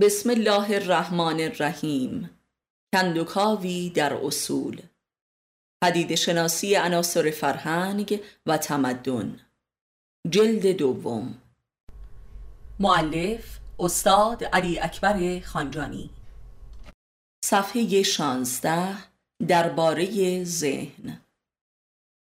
بسم الله الرحمن الرحیم. کندوکاوی در اصول. حدید شناسی عناصر فرهنگ و تمدن. جلد دوم. معلف استاد علی اکبر خانجانی. صفحه شانزده درباره ذهن.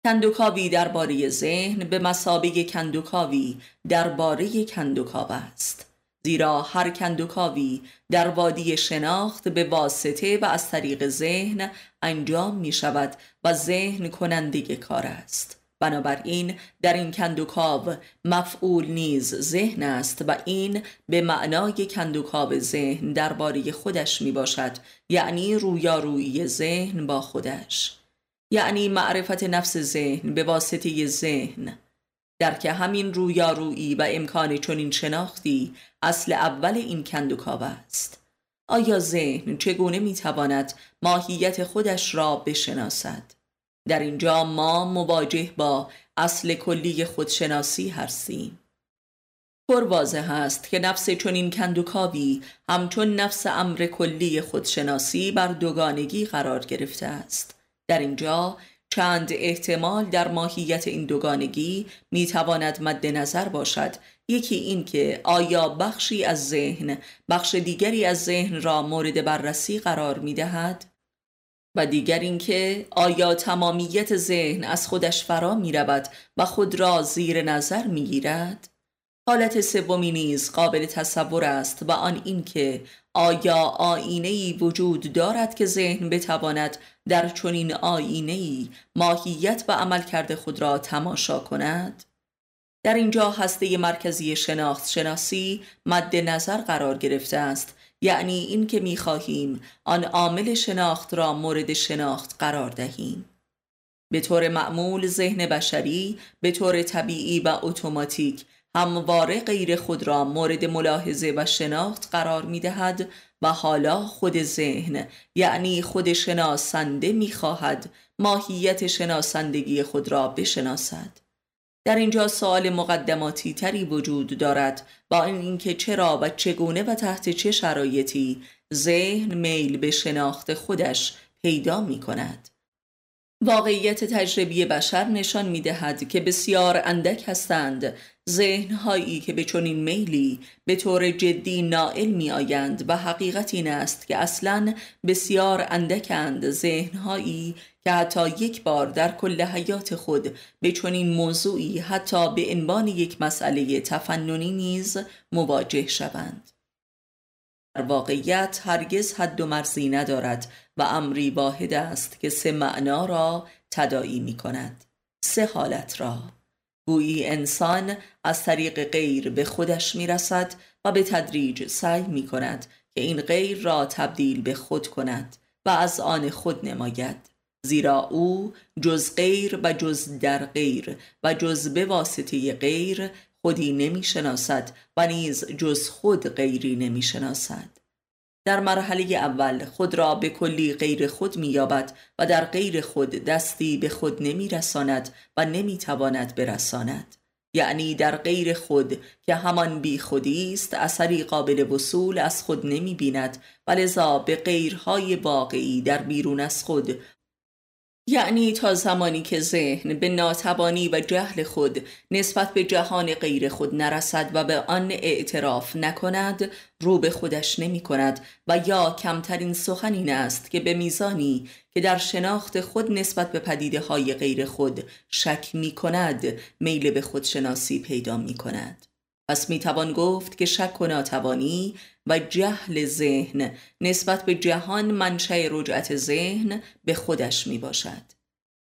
کندوکاوی درباره ذهن به مسابقه کندوکاوی درباره کندوکاو است. زیرا هر کندوکاوی در وادی شناخت به واسطه و از طریق ذهن انجام می شود و ذهن کننده کار است. بنابراین در این کندوکاو مفعول نیز ذهن است و این به معنای کندوکاو ذهن درباره خودش می باشد یعنی رویارویی ذهن با خودش. یعنی معرفت نفس ذهن به واسطه ذهن. درک همین رویارویی و امکان چنین شناختی اصل اول این کندوکاو است. آیا ذهن چگونه می‌تواند ماهیت خودش را بشناسد؟ در اینجا ما مواجه با اصل کلی خودشناسی هستیم. پر واضح است که نفس چنین کندوکاوی همچون نفس امر کلی خودشناسی بر دوگانگی قرار گرفته است. در اینجا چند احتمال در ماهیت این دوگانگی می تواند مد نظر باشد یکی این که آیا بخشی از ذهن بخش دیگری از ذهن را مورد بررسی قرار می دهد؟ و دیگر اینکه آیا تمامیت ذهن از خودش فرا می رود و خود را زیر نظر می گیرد؟ حالت سومی نیز قابل تصور است و آن اینکه آیا آینه ای وجود دارد که ذهن بتواند در چنین آینه ای ماهیت و عمل کرده خود را تماشا کند؟ در اینجا هسته مرکزی شناخت شناسی مد نظر قرار گرفته است یعنی این که می خواهیم آن عامل شناخت را مورد شناخت قرار دهیم به طور معمول ذهن بشری به طور طبیعی و اتوماتیک همواره غیر خود را مورد ملاحظه و شناخت قرار می دهد و حالا خود ذهن یعنی خود شناسنده می خواهد ماهیت شناسندگی خود را بشناسد. در اینجا سوال مقدماتی تری وجود دارد با این اینکه چرا و چگونه و تحت چه شرایطی ذهن میل به شناخت خودش پیدا می کند واقعیت تجربی بشر نشان می دهد که بسیار اندک هستند ذهنهایی که به چنین میلی به طور جدی نائل می آیند و حقیقت این است که اصلا بسیار اندکند ذهنهایی که حتی یک بار در کل حیات خود به چنین موضوعی حتی به عنوان یک مسئله تفننی نیز مواجه شوند. در واقعیت هرگز حد و مرزی ندارد و امری واحد است که سه معنا را تدایی می کند سه حالت را. گویی انسان از طریق غیر به خودش می رسد و به تدریج سعی می کند که این غیر را تبدیل به خود کند و از آن خود نماید. زیرا او جز غیر و جز در غیر و جز به واسطه غیر خودی نمی شناسد و نیز جز خود غیری نمی شناسد در مرحله اول خود را به کلی غیر خود مییابد و در غیر خود دستی به خود نمی رساند و نمی تواند برساند. یعنی در غیر خود که همان بی خودی است اثری قابل وصول از خود نمی بیند و به غیرهای واقعی در بیرون از خود یعنی تا زمانی که ذهن به ناتوانی و جهل خود نسبت به جهان غیر خود نرسد و به آن اعتراف نکند رو به خودش نمی کند و یا کمترین سخن این است که به میزانی که در شناخت خود نسبت به پدیده های غیر خود شک می کند میل به خودشناسی پیدا می کند. پس می توان گفت که شک و ناتوانی و جهل ذهن نسبت به جهان منشأ رجعت ذهن به خودش می باشد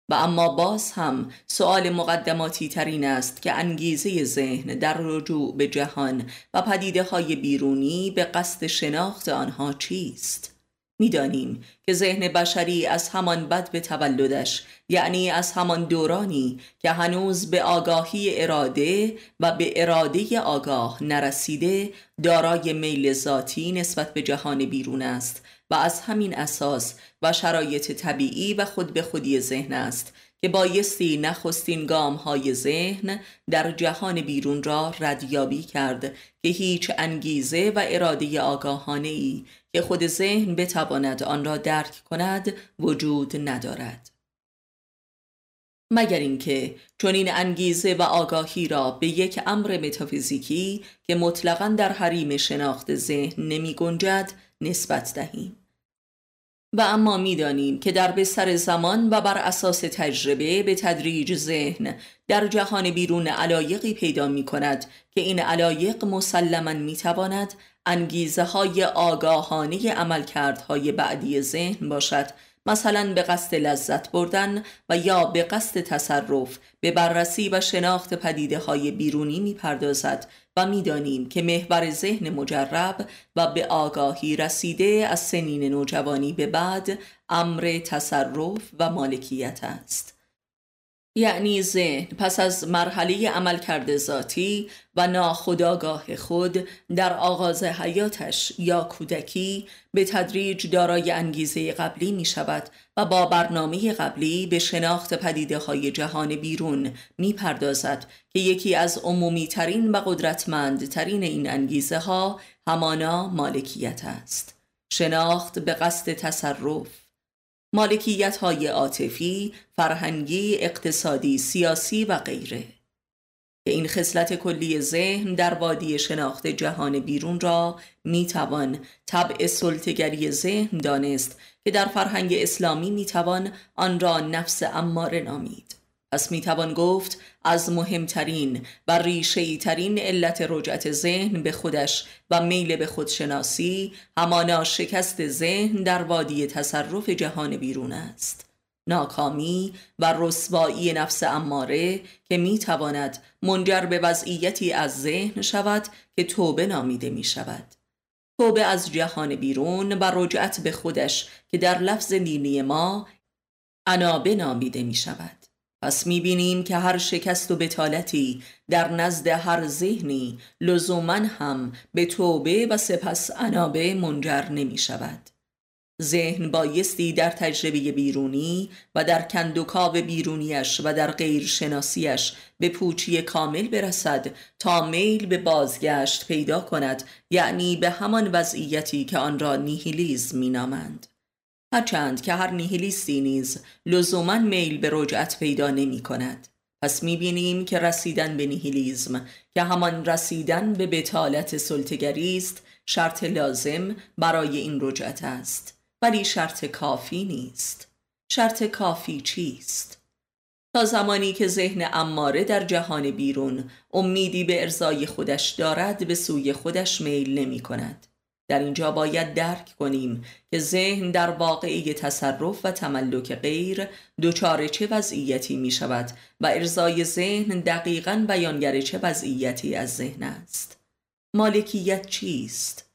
و اما باز هم سؤال مقدماتی ترین است که انگیزه ذهن در رجوع به جهان و پدیده های بیرونی به قصد شناخت آنها چیست؟ می‌دانیم که ذهن بشری از همان بد به تولدش یعنی از همان دورانی که هنوز به آگاهی اراده و به اراده آگاه نرسیده دارای میل ذاتی نسبت به جهان بیرون است و از همین اساس و شرایط طبیعی و خود به خودی ذهن است. که بایستی نخستین گام های ذهن در جهان بیرون را ردیابی کرد که هیچ انگیزه و اراده آگاهانه ای که خود ذهن بتواند آن را درک کند وجود ندارد. مگر اینکه چون این انگیزه و آگاهی را به یک امر متافیزیکی که مطلقا در حریم شناخت ذهن نمی گنجد نسبت دهیم؟ و اما می‌دانیم که در بستر زمان و بر اساس تجربه به تدریج ذهن در جهان بیرون علایقی پیدا می کند که این علایق مسلما می تواند انگیزه های آگاهانه عملکردهای بعدی ذهن باشد مثلا به قصد لذت بردن و یا به قصد تصرف به بررسی و شناخت پدیده های بیرونی می پردازد و می‌دانیم که محور ذهن مجرب و به آگاهی رسیده از سنین نوجوانی به بعد امر تصرف و مالکیت است. یعنی ذهن. پس از مرحله عملکرد ذاتی و ناخداگاه خود در آغاز حیاتش یا کودکی به تدریج دارای انگیزه قبلی می شود و با برنامه قبلی به شناخت پدیده های جهان بیرون می پردازد که یکی از عمومی ترین و قدرتمند ترین این انگیزه ها همانا مالکیت است. شناخت به قصد تصرف. مالکیت های عاطفی، فرهنگی، اقتصادی، سیاسی و غیره. که این خصلت کلی ذهن در وادی شناخت جهان بیرون را می‌توان طبع سلطگری ذهن دانست که در فرهنگ اسلامی می‌توان آن را نفس اماره نامید. پس می‌توان گفت از مهمترین و ریشه ترین علت رجعت ذهن به خودش و میل به خودشناسی همانا شکست ذهن در وادی تصرف جهان بیرون است. ناکامی و رسوایی نفس اماره که می‌تواند منجر به وضعیتی از ذهن شود که توبه نامیده می شود توبه از جهان بیرون و رجعت به خودش که در لفظ دینی ما انابه نامیده می شود پس می‌بینیم که هر شکست و بتالتی در نزد هر ذهنی لزوما هم به توبه و سپس انابه منجر نمی شود. ذهن بایستی در تجربه بیرونی و در کندوکاو بیرونیش و در غیر شناسیش به پوچی کامل برسد تا میل به بازگشت پیدا کند یعنی به همان وضعیتی که آن را نیهیلیزم مینامند. هرچند که هر نیهیلیستی نیز لزوما میل به رجعت پیدا نمی کند. پس می بینیم که رسیدن به نیهیلیزم که همان رسیدن به بتالت سلطگری است شرط لازم برای این رجعت است. ولی شرط کافی نیست. شرط کافی چیست؟ تا زمانی که ذهن اماره در جهان بیرون امیدی به ارزای خودش دارد به سوی خودش میل نمی کند. در اینجا باید درک کنیم که ذهن در واقعی تصرف و تملک غیر دچار چه وضعیتی می شود و ارزای ذهن دقیقا بیانگر چه وضعیتی از ذهن است مالکیت چیست؟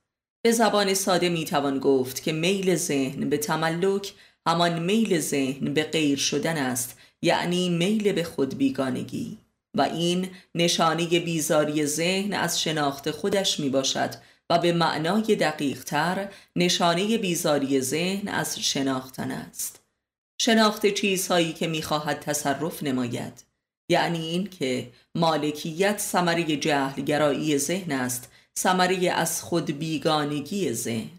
به زبان ساده می توان گفت که میل ذهن به تملک همان میل ذهن به غیر شدن است یعنی میل به خود بیگانگی و این نشانه بیزاری ذهن از شناخت خودش می باشد و به معنای دقیق تر نشانه بیزاری ذهن از شناختن است. شناخت چیزهایی که می‌خواهد تصرف نماید یعنی این که مالکیت ثمره جهلگرایی ذهن است ثمره از خود بیگانگی ذهن.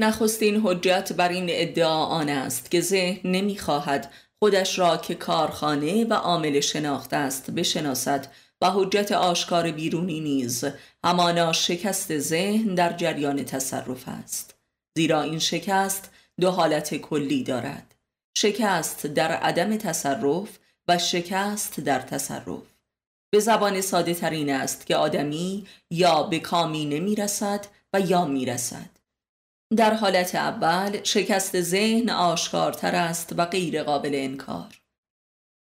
نخستین حجت بر این ادعا آن است که ذهن نمی‌خواهد خودش را که کارخانه و عامل شناخت است بشناسد و حجت آشکار بیرونی نیز. همانا شکست ذهن در جریان تصرف است. زیرا این شکست دو حالت کلی دارد. شکست در عدم تصرف و شکست در تصرف. به زبان ساده ترین است که آدمی یا به کامی نمی رسد و یا می رسد در حالت اول شکست ذهن آشکارتر است و غیر قابل انکار.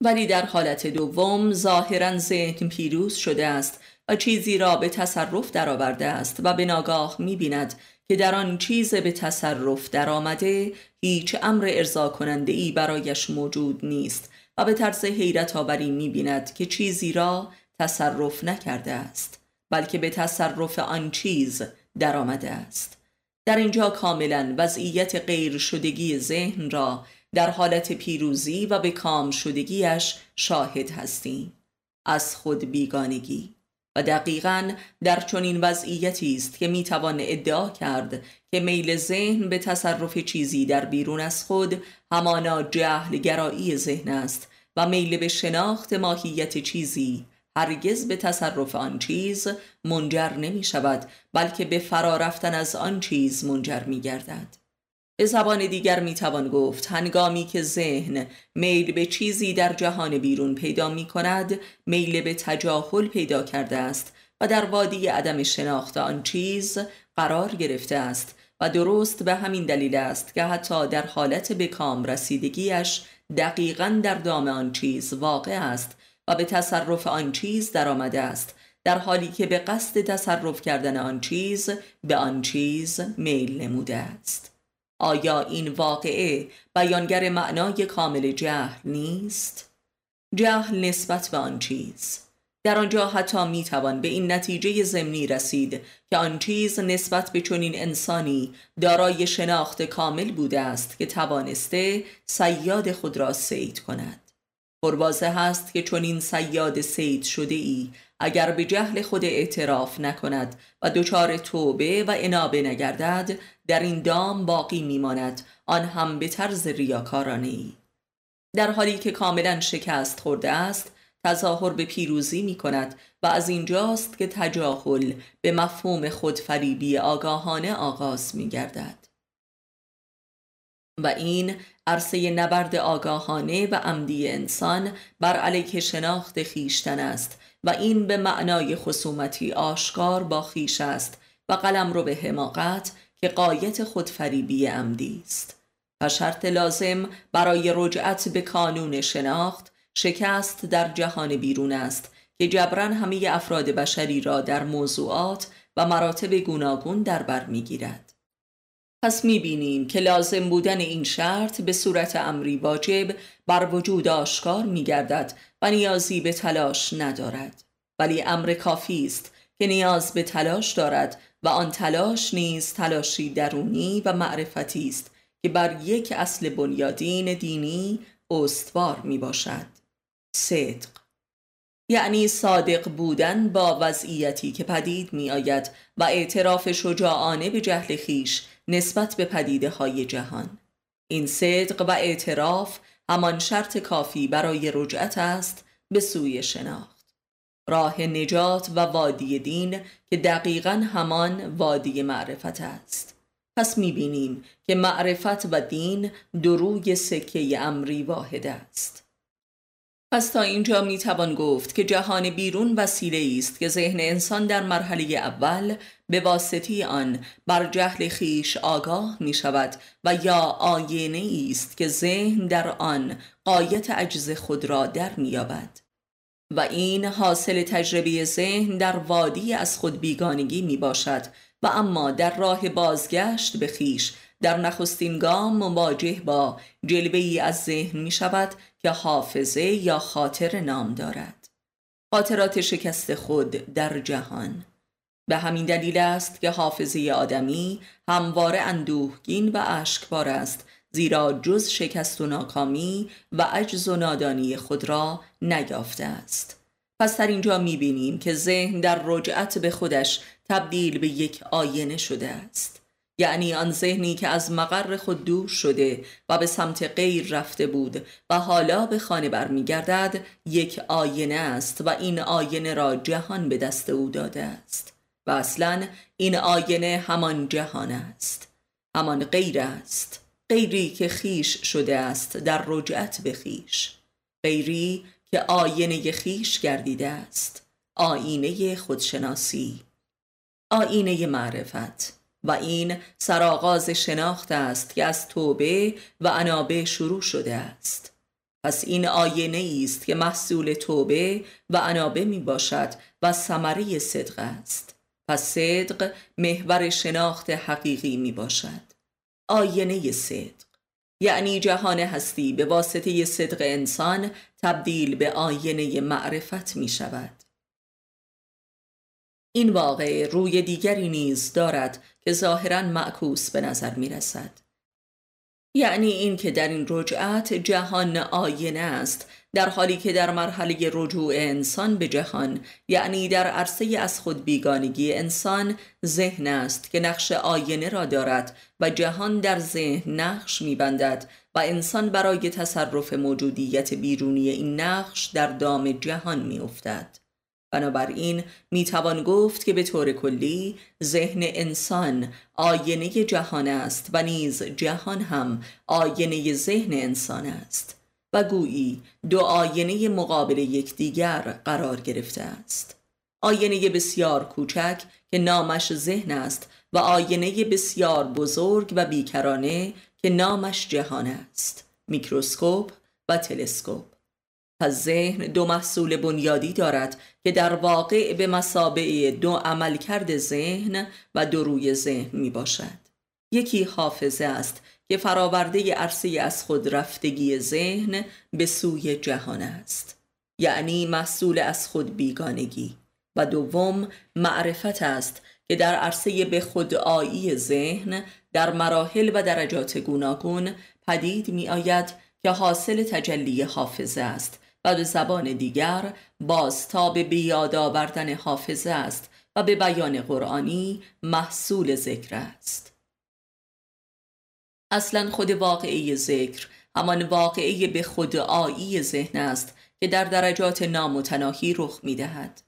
ولی در حالت دوم ظاهرا ذهن پیروز شده است و چیزی را به تصرف درآورده است و به ناگاه می بیند که در آن چیز به تصرف درآمده هیچ امر ارضا کننده ای برایش موجود نیست و به طرز حیرت آوری می بیند که چیزی را تصرف نکرده است بلکه به تصرف آن چیز درآمده است. در اینجا کاملا وضعیت غیر شدگی ذهن را در حالت پیروزی و به کام شدگیش شاهد هستیم از خود بیگانگی و دقیقا در چنین وضعیتی است که می‌توان ادعا کرد که میل ذهن به تصرف چیزی در بیرون از خود همانا جهل گرایی ذهن است و میل به شناخت ماهیت چیزی هرگز به تصرف آن چیز منجر نمی شود بلکه به فرا رفتن از آن چیز منجر می گردد. به زبان دیگر می توان گفت. هنگامی که ذهن میل به چیزی در جهان بیرون پیدا می کند میل به تجاهل پیدا کرده است و در وادی عدم شناخت آن چیز قرار گرفته است و درست به همین دلیل است که حتی در حالت به کام رسیدگیش دقیقا در دام آن چیز واقع است و به تصرف آن چیز در آمده است در حالی که به قصد تصرف کردن آن چیز به آن چیز میل نموده است. آیا این واقعه بیانگر معنای کامل جهل نیست؟ جهل نسبت به آن چیز در آنجا حتی می توان به این نتیجه زمینی رسید که آن چیز نسبت به چنین انسانی دارای شناخت کامل بوده است که توانسته سیاد خود را سید کند پروازه هست که چنین سیاد سید شده ای اگر به جهل خود اعتراف نکند و دچار توبه و انابه نگردد در این دام باقی میماند. آن هم به طرز ریاکارانه ای در حالی که کاملا شکست خورده است تظاهر به پیروزی می کند و از اینجاست که تجاهل به مفهوم خودفریبی آگاهانه آغاز می گردد. و این عرصه نبرد آگاهانه و عمدی انسان بر علیه شناخت خیشتن است. و این به معنای خصومتی آشکار با خیش است و قلم رو به حماقت که قایت خودفریبی عمدی است. و شرط لازم برای رجعت به کانون شناخت شکست در جهان بیرون است که جبران همه افراد بشری را در موضوعات و مراتب گوناگون در بر می‌گیرد پس می‌بینیم که لازم بودن این شرط به صورت امری واجب بر وجود آشکار میگردد و نیازی به تلاش ندارد. ولی امر کافی است که نیاز به تلاش دارد و آن تلاش نیز تلاشی درونی و معرفتی است که بر یک اصل بنیادین دینی استوار می باشد. صدق. یعنی صادق بودن با وضعیتی که پدید می آید و اعتراف شجاعانه به جهل خیش نسبت به پدیده های جهان. این صدق و اعتراف همان شرط کافی برای رجعت است به سوی شناخت. راه نجات و وادی دین که دقیقا همان وادی معرفت است. پس می‌بینیم که معرفت و دین دروی سکه امری واحد است. پس تا اینجا می توان گفت که جهان بیرون وسیله است که ذهن انسان در مرحله اول به واسطه آن بر جهل خیش آگاه می شود و یا آینه است که ذهن در آن قایت عجز خود را در می یابد و این حاصل تجربه ذهن در وادی از خود بیگانگی می باشد و اما در راه بازگشت به خیش در نخستین گام مواجه با جلوه ای از ذهن می شود که حافظه یا خاطر نام دارد. خاطرات شکست خود در جهان. به همین دلیل است که حافظه آدمی همواره اندوهگین و اشکبار است زیرا جز شکست و ناکامی و عجز و نادانی خود را نیافته است. پس در اینجا می‌بینیم که ذهن در رجعت به خودش تبدیل به یک آینه شده است. یعنی آن ذهنی که از مقر خود دور شده و به سمت غیر رفته بود و حالا به خانه برمیگردد یک آینه است و این آینه را جهان به دست او داده است. و اصلا این آینه همان جهان است. همان غیر است. غیری که خیش شده است در رجعت به خیش. غیری که آینه خیش گردیده است. آینه خودشناسی. آینه معرفت. و این سرآغاز شناخت است که از توبه و انابه شروع شده است. پس این آینه است که محصول توبه و انابه می باشد و ثمره صدق است. پس صدق محور شناخت حقیقی می باشد آینه صدق. یعنی جهان هستی به واسطه صدق انسان تبدیل به آینه معرفت می شود این واقعه روی دیگری نیز دارد که ظاهرا معکوس به نظر می رسد. یعنی این که در این رجعت جهان آینه است در حالی که در مرحله رجوع انسان به جهان یعنی در عرصه از خود بیگانگی انسان ذهن است که نقش آینه را دارد و جهان در ذهن نقش میبندد و انسان برای تصرف موجودیت بیرونی این نقش در دام جهان میافتد بنابراین می‌توان گفت که به طور کلی ذهن انسان آینه جهان است و نیز جهان هم آینه ذهن انسان است و گویی دو آینه مقابل یکدیگر قرار گرفته است. آینه بسیار کوچک که نامش ذهن است و آینه بسیار بزرگ و بیکرانه که نامش جهان است. میکروسکوپ و تلسکوپ. پس ذهن دو محصول بنیادی دارد که در واقع به مسابعه دو عملکرد ذهن و دو روی ذهن می باشد. یکی حافظه است که فراورده عرصه از خود رفتگی ذهن به سوی جهان است. یعنی محصول از خود بیگانگی. و دوم معرفت است که در عرصه به خود آیی ذهن در مراحل و درجات گوناگون پدید می آید که حاصل تجلی حافظه است و به زبان دیگر بازتاب به یاد آوردن حافظه است و به بیان قرآنی محصول ذکر است. اصلا خود واقعی ذکر همان واقعی به خود آیی ذهن است که در درجات نامتناهی رخ می دهد.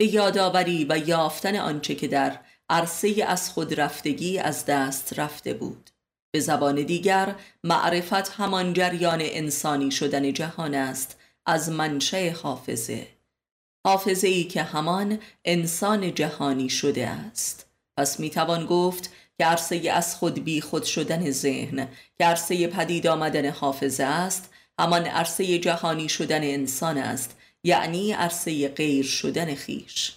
به یادآوری و یافتن آنچه که در عرصه از خود رفتگی از دست رفته بود. به زبان دیگر معرفت همان جریان انسانی شدن جهان است از منشه حافظه حافظه ای که همان انسان جهانی شده است. پس می‌توان گفت که عرصه از خود بی خود شدن ذهن که عرصه پدید آمدن حافظه است همان عرصه جهانی شدن انسان است یعنی عرصه غیر شدن خیش.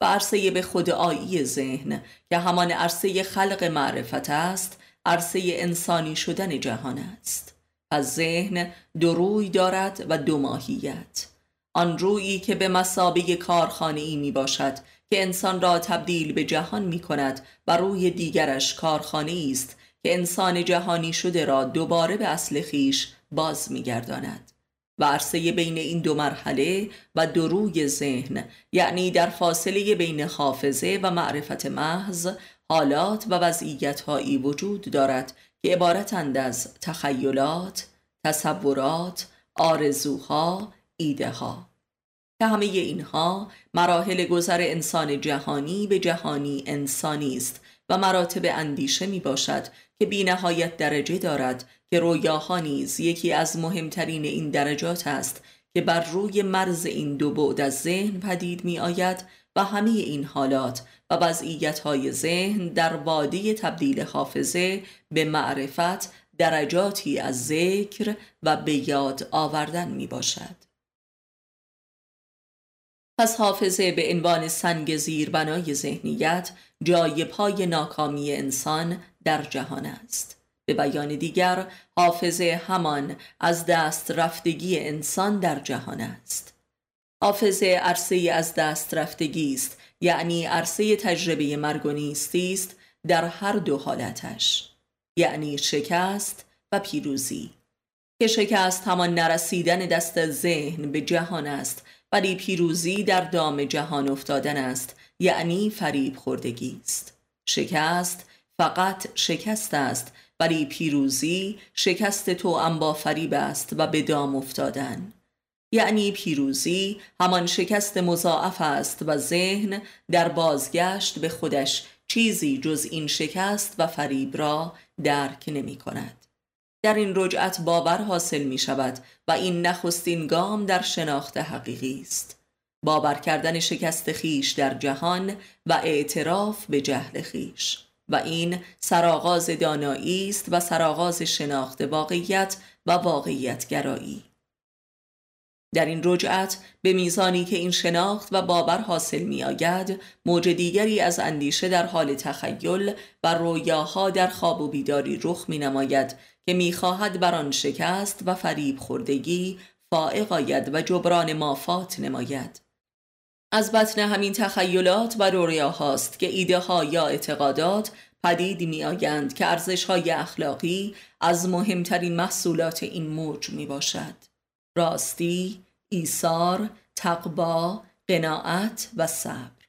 و عرصه به خود آیی ذهن که همان عرصه خلق معرفت است عرصه انسانی شدن جهان است. پس ذهن دو روی دارد و دو ماهیت آن رویی که به مسابه کارخانه ای می باشد که انسان را تبدیل به جهان می کند و روی دیگرش کارخانه است که انسان جهانی شده را دوباره به اصل خیش باز می گرداند. و عرصه بین این دو مرحله و دو روی ذهن یعنی در فاصله بین حافظه و معرفت محض حالات و وضعیت هایی وجود دارد که عبارتند از تخیلات، تصورات، آرزوها، ایده ها که همه اینها مراحل گذر انسان جهانی به جهانی انسانی است و مراتب اندیشه می باشد که بی نهایت درجه دارد که رویاها نیز یکی از مهمترین این درجات است که بر روی مرز این دو بعد از ذهن پدید می آید و همه این حالات و وضعیت های ذهن در وادی تبدیل حافظه به معرفت درجاتی از ذکر و به یاد آوردن می باشد. پس حافظه به عنوان سنگ زیر بنای ذهنیت جای پای ناکامی انسان در جهان است به بیان دیگر حافظه همان از دست رفتگی انسان در جهان است حافظه عرصه از دست رفتگی است. یعنی عرصه تجربه مرگ و نیستی است در هر دو حالتش. یعنی شکست و پیروزی. که شکست همان نرسیدن دست ذهن به جهان است ولی پیروزی در دام جهان افتادن است. یعنی فریب خوردگی است. شکست فقط شکست است ولی پیروزی شکست تو با فریب است و به دام افتادن. یعنی پیروزی همان شکست مضاعف است و ذهن در بازگشت به خودش چیزی جز این شکست و فریب را درک نمی کند. در این رجعت باور حاصل می شود و این نخستین گام در شناخت حقیقی است. باور کردن شکست خیش در جهان و اعتراف به جهل خیش و این سرآغاز دانایی است و سرآغاز شناخت واقعیت و واقعیت گرایی در این رجعت به میزانی که این شناخت و باور حاصل می آید موج دیگری از اندیشه در حال تخیل و رویاها در خواب و بیداری رخ می نماید که می خواهد بر آن شکست و فریب خوردگی فائق آید و جبران مافات نماید. از بطن همین تخیلات و رویا هاست که ایده ها یا اعتقادات پدید می آیند که ارزش های اخلاقی از مهمترین محصولات این موج می باشد راستی، ایثار، تقوا، قناعت و صبر.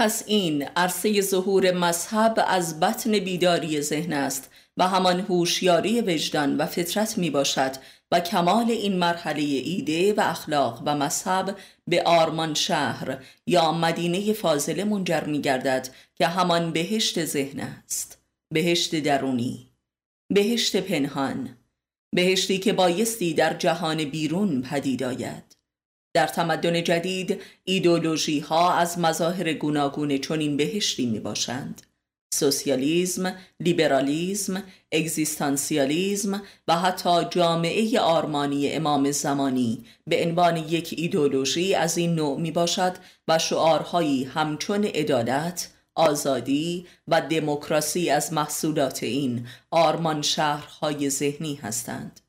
پس این عرصه ظهور مذهب از بطن بیداری ذهن است و همان هوشیاری وجدان و فطرت می باشد و کمال این مرحله ایده و اخلاق و مذهب به آرمان شهر یا مدینه فاضله منجر می گردد که همان بهشت ذهن است. بهشت درونی بهشت پنهان. بهشتی که بایستی در جهان بیرون پدید آید. در تمدن جدید ایدولوژی ها از مظاهر گوناگون چنین بهشتی می باشند سوسیالیزم، لیبرالیزم، اگزیستانسیالیزم و حتی جامعه آرمانی امام زمانی به عنوان یک ایدولوژی از این نوع می باشد و شعارهایی همچون عدالت، آزادی و دموکراسی از محصولات این آرمان شهرهای ذهنی هستند.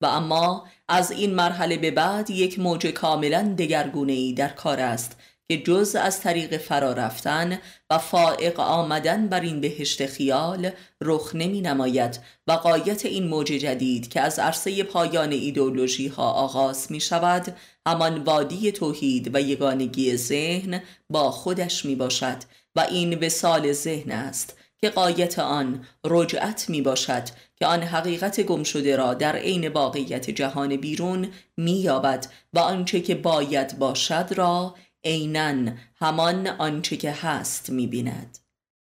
و اما از این مرحله به بعد یک موج کاملا دگرگونه ای در کار است که جز از طریق فرا رفتن و فائق آمدن بر این بهشت خیال رخ نمی نماید و قایت این موج جدید که از عرصه پایان ایدولوژی ها آغاز می شود همان وادی توحید و یگانگی ذهن با خودش می باشد و این وسال ذهن است که قایت آن رجعت می باشد که آن حقیقت گم شده را در عین واقعیت جهان بیرون می یابد و آنچه که باید باشد را عینا همان آنچه که هست می بیند.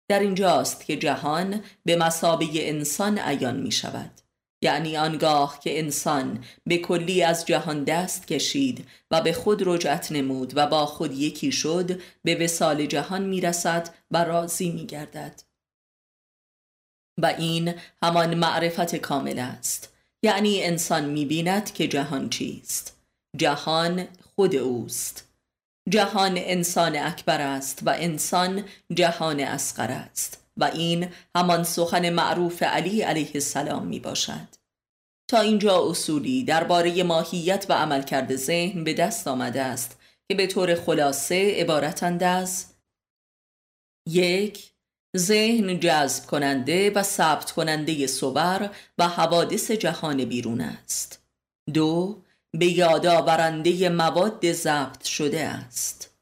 در اینجاست که جهان به مسابه انسان عیان می شود یعنی آنگاه که انسان به کلی از جهان دست کشید و به خود رجعت نمود و با خود یکی شد به وسال جهان می رسد و راضی می گردد و این همان معرفت کامل است. یعنی انسان می بیند که جهان چیست. جهان خود اوست. جهان انسان اکبر است و انسان جهان اسقر است. و این همان سخن معروف علی علیه السلام می باشد تا اینجا اصولی درباره ماهیت و عملکرد ذهن به دست آمده است که به طور خلاصه عبارتند از یک ذهن جذب کننده و ثبت کننده صور و حوادث جهان بیرون است. دو به یادآورنده مواد ضبط شده است.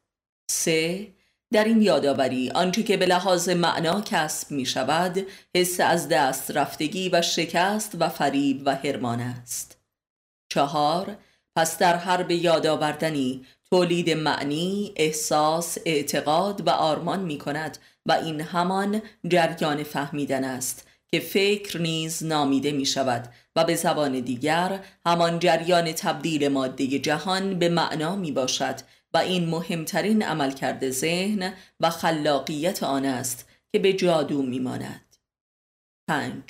سه در این یادآوری آنچه که به لحاظ معنا کسب می شود حس از دست رفتگی و شکست و فریب و هرمان است. چهار پس در هر به یادآوردنی تولید معنی، احساس، اعتقاد و آرمان می کند و این همان جریان فهمیدن است که فکر نیز نامیده می شود و به زبان دیگر همان جریان تبدیل ماده جهان به معنا می باشد و این مهمترین عملکرد ذهن و خلاقیت آن است که به جادو می ماند. 5.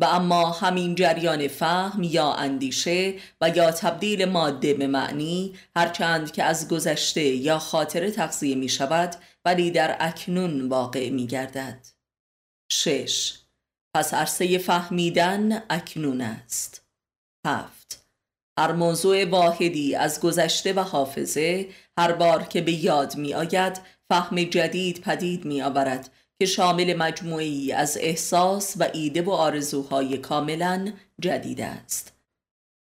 و اما همین جریان فهم یا اندیشه و یا تبدیل ماده به معنی هرچند که از گذشته یا خاطره تغذیه می شود ولی در اکنون واقع می گردد. 6. پس عرصه فهمیدن اکنون است هفت هر موضوع واحدی از گذشته و حافظه هر بار که به یاد می آید فهم جدید پدید می آورد که شامل مجموعی از احساس و ایده و آرزوهای کاملا جدید است.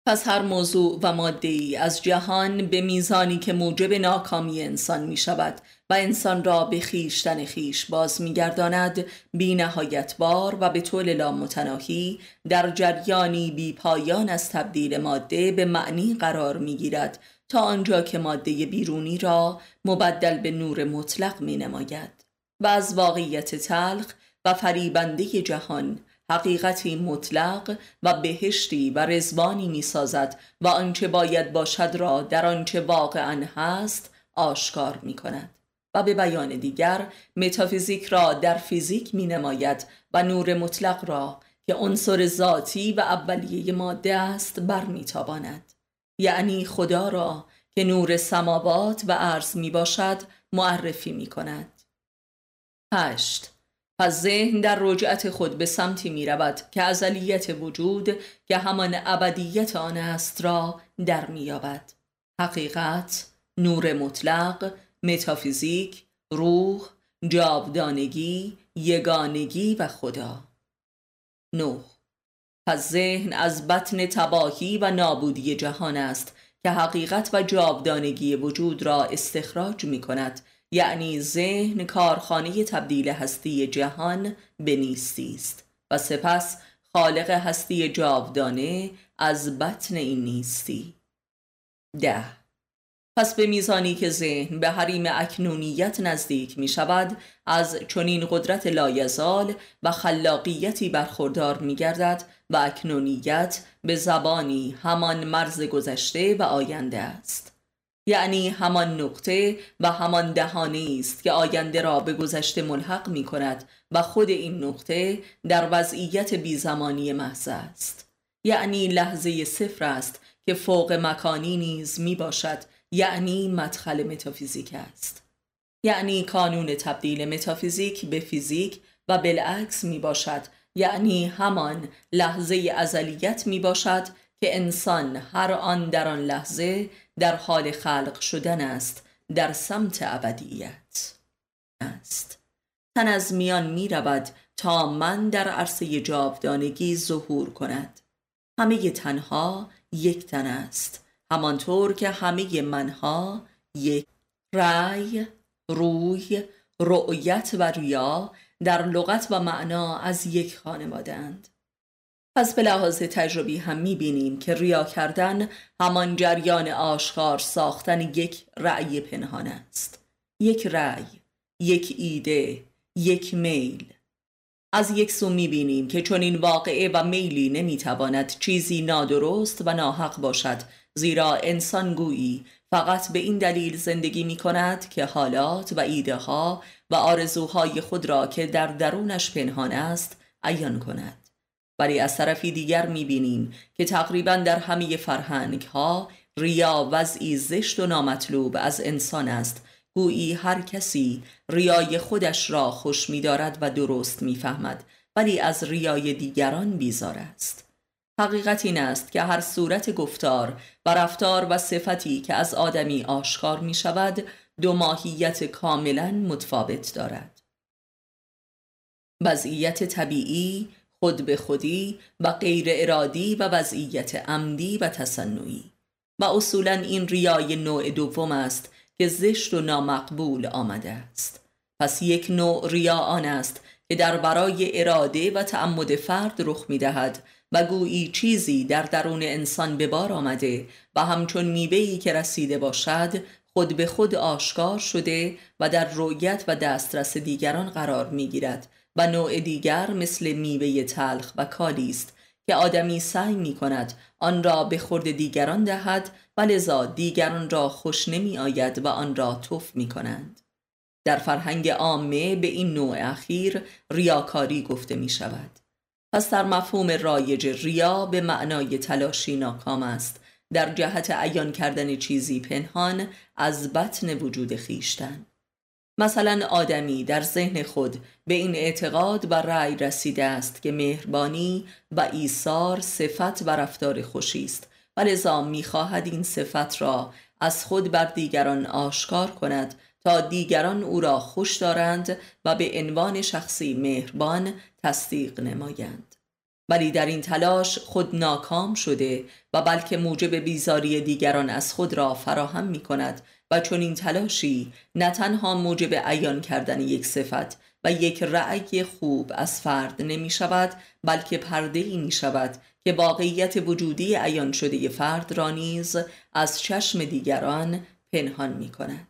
پس هر موضوع و ماده ای از جهان به میزانی که موجب ناکامی انسان می شود و انسان را به خیشتن خیش باز میگرداند بی نهایت بار و به طول لامتناهی در جریانی بی پایان از تبدیل ماده به معنی قرار می گیرد تا آنجا که ماده بیرونی را مبدل به نور مطلق می نماید و از واقعیت تلخ و فریبنده جهان حقیقتی مطلق و بهشتی و رزبانی می سازد و آنچه باید باشد را در آنچه واقعا هست آشکار می کند. و به بیان دیگر متافیزیک را در فیزیک می نماید و نور مطلق را که عنصر ذاتی و اولیه ماده است بر می تاباند. یعنی خدا را که نور سماوات و عرض می باشد معرفی می کند. 8. پس ذهن در رجعت خود به سمتی می رود که ازلیت وجود که همان ابدیت آن است را در می یابد. حقیقت نور مطلق متافیزیک روح جاودانگی یگانگی و خدا نه پس ذهن از بطن تباهی و نابودی جهان است که حقیقت و جاودانگی وجود را استخراج می کند یعنی ذهن کارخانه تبدیل هستی جهان به نیستی است. و سپس خالق هستی جاودانه از بطن این نیستی. ده. پس به میزانی که ذهن به حریم اکنونیت نزدیک می شود از چنین قدرت لایزال و خلاقیتی برخوردار می گردد و اکنونیت به زبانی همان مرز گذشته و آینده است. یعنی همان نقطه و همان دهانه است که آینده را به گذشته ملحق می کند و خود این نقطه در وضعیت بیزمانی محض است. یعنی لحظه صفر است که فوق مکانی نیز می باشد یعنی مدخل متافیزیک است. یعنی کانون تبدیل متافیزیک به فیزیک و بالعکس می باشد یعنی همان لحظه ازلیت می باشد که انسان هر آن در آن لحظه در حال خلق شدن است در سمت ابدیت است. تن از میان می رود تا من در عرصه جاودانگی ظهور کند. همه تنها یک تن است همانطور که همه منها یک رأی روی رؤیت و ریا در لغت و معنا از یک خانوادند پس به لحاظ تجربی هم می‌بینیم که ریا کردن همان جریان آشکار ساختن یک رأی پنهان است. یک رأی یک ایده یک میل. از یک سو می‌بینیم که چون این واقعه و میلی نمی‌تواند چیزی نادرست و ناحق باشد زیرا انسان گویی فقط به این دلیل زندگی می کند که حالات و ایده ها و آرزوهای خود را که در درونش پنهان است عیان کند. ولی از طرفی دیگر می بینیم که تقریبا در همه فرهنگ ها ریا وضعی زشت و نامطلوب از انسان است. گویی هر کسی ریای خودش را خوش می دارد و درست می فهمد ولی از ریای دیگران بیزار است. حقیقت این است که هر صورت گفتار و رفتار و صفتی که از آدمی آشکار می شود دو ماهیت کاملا متفاوت دارد. وضعیت طبیعی خود به خودی و غیر ارادی و وضعیت عمدی و تصنعی. و اصولا این ریای نوع دوم است که زشت و نامقبول آمده است. پس یک نوع ریا آن است که در برای اراده و تعمد فرد رخ می دهد و گویی چیزی در درون انسان به بار آمده و همچون میوهی که رسیده باشد خود به خود آشکار شده و در رویت و دسترس دیگران قرار می گیرد و نوع دیگر مثل میوه تلخ و کالی است که آدمی سعی می کند آن را به خورد دیگران دهد و لذا دیگران را خوش نمی آید و آن را توف می کنند. در فرهنگ عامه به این نوع اخیر ریاکاری گفته می شود. پس در مفهوم رایج ریا به معنای تلاشی ناکام است در جهت عیان کردن چیزی پنهان از بطن وجود خیشتن مثلا آدمی در ذهن خود به این اعتقاد و رأی رسیده است که مهربانی و ایثار صفت و رفتار خوشی است. و لذا می‌خواهد این صفت را از خود بر دیگران آشکار کند تا دیگران او را خوش دارند و به عنوان شخصی مهربان تصدیق نمایند. ولی در این تلاش خود ناکام شده و بلکه موجب بیزاری دیگران از خود را فراهم می کند و چون این تلاشی نه تنها موجب عیان کردن یک صفت و یک رأی خوب از فرد نمی شود بلکه پرده ای می شود که واقعیت وجودی عیان شده فرد را نیز از چشم دیگران پنهان می کند.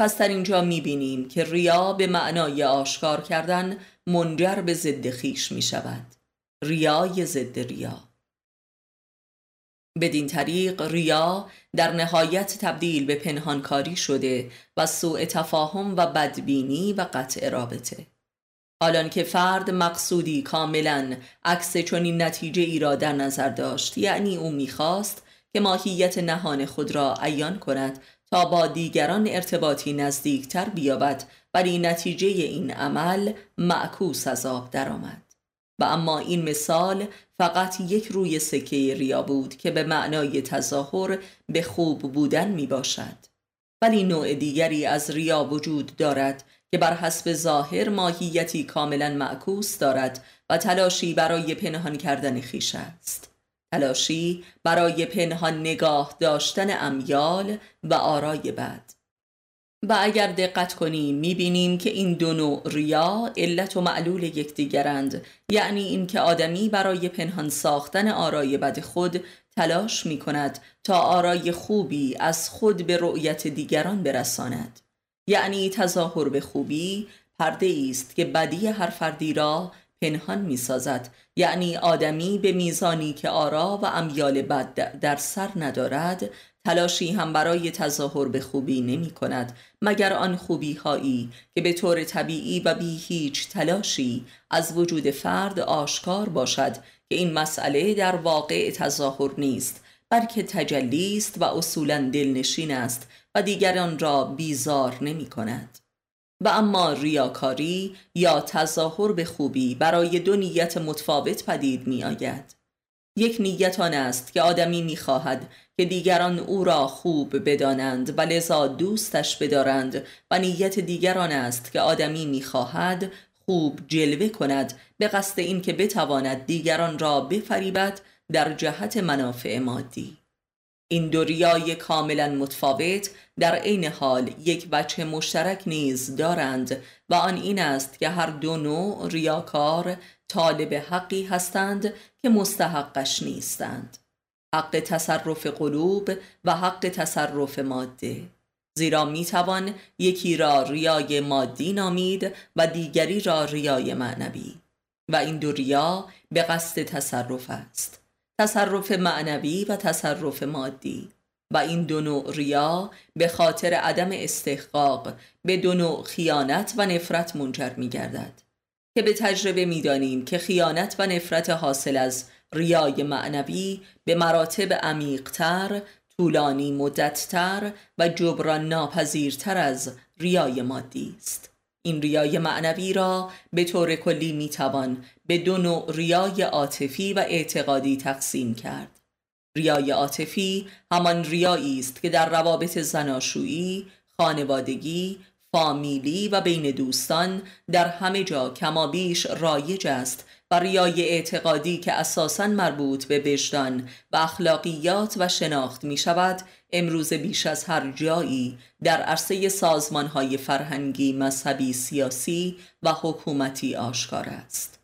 پس در اینجا می بینیم که ریا به معنای آشکار کردن منجر به ضد خیش می شود ریای ضد ریا بدین طریق ریا در نهایت تبدیل به پنهانکاری شده و سوء تفاهم و بدبینی و قطع رابطه. حالان که فرد مقصودی کاملا عکس چنین نتیجه ای را در نظر داشت یعنی او می‌خواست که ماهیت نهان خود را عیان کند تا با دیگران ارتباطی نزدیکتر بیابد ولی نتیجه این عمل معکوس از آب درآمد. و اما این مثال فقط یک روی سکه ریا بود که به معنای تظاهر به خوب بودن می باشد ولی نوع دیگری از ریا وجود دارد که بر حسب ظاهر ماهیتی کاملا معکوس دارد و تلاشی برای پنهان کردن خیش است. تلاشی برای پنهان نگاه داشتن امیال و آرای بد. و اگر دقت کنیم می‌بینیم که این دو نوع ریا علت و معلول یکدیگرند. یعنی اینکه آدمی برای پنهان ساختن آرای بد خود تلاش می کند تا آرای خوبی از خود به رؤیت دیگران برساند. یعنی تظاهر به خوبی پرده است که بدی هر فردی را پنهان می سازد یعنی آدمی به میزانی که آرا و امیال بد در سر ندارد تلاشی هم برای تظاهر به خوبی نمی کند مگر آن خوبی هایی که به طور طبیعی و بی هیچ تلاشی از وجود فرد آشکار باشد که این مسئله در واقع تظاهر نیست بلکه تجلی است و اصولا دلنشین است و دیگران را بیزار نمی کند. و اما ریاکاری یا تظاهر به خوبی برای دو نیت متفاوت پدید می آید. یک نیت آن است که آدمی می خواهد که دیگران او را خوب بدانند و لذا دوستش بدارند و نیت دیگران است که آدمی می خواهد خوب جلوه کند به قصد اینکه بتواند دیگران را بفریبد در جهت منافع مادی. این دو ریای کاملا متفاوت در عین حال یک بچه مشترک نیز دارند و آن این است که هر دو نوع ریاکار طالب حقی هستند که مستحقش نیستند. حق تصرف قلوب و حق تصرف ماده. زیرا می‌توان یکی را ریای مادی نامید و دیگری را ریای معنوی. و این دو ریا به قصد تصرف است. تصرف معنوی و تصرف مادی. و این دو نوع ریا به خاطر عدم استحقاق به دو نوع خیانت و نفرت منجر می گردد که به تجربه می دانیم که خیانت و نفرت حاصل از ریای معنوی به مراتب عمیقتر طولانی مدتتر و جبران ناپذیرتر از ریای مادی است. این ریای معنوی را به طور کلی می‌توان به دو نوع ریای عاطفی و اعتقادی تقسیم کرد. ریای عاطفی همان ریایی است که در روابط زناشویی خانوادگی فامیلی و بین دوستان در همه جا کمابیش رایج است و ریای اعتقادی که اساساً مربوط به وجدان و اخلاقیات و شناخت می شود امروز بیش از هر جایی در عرصه سازمان های فرهنگی، مذهبی، سیاسی و حکومتی آشکار است.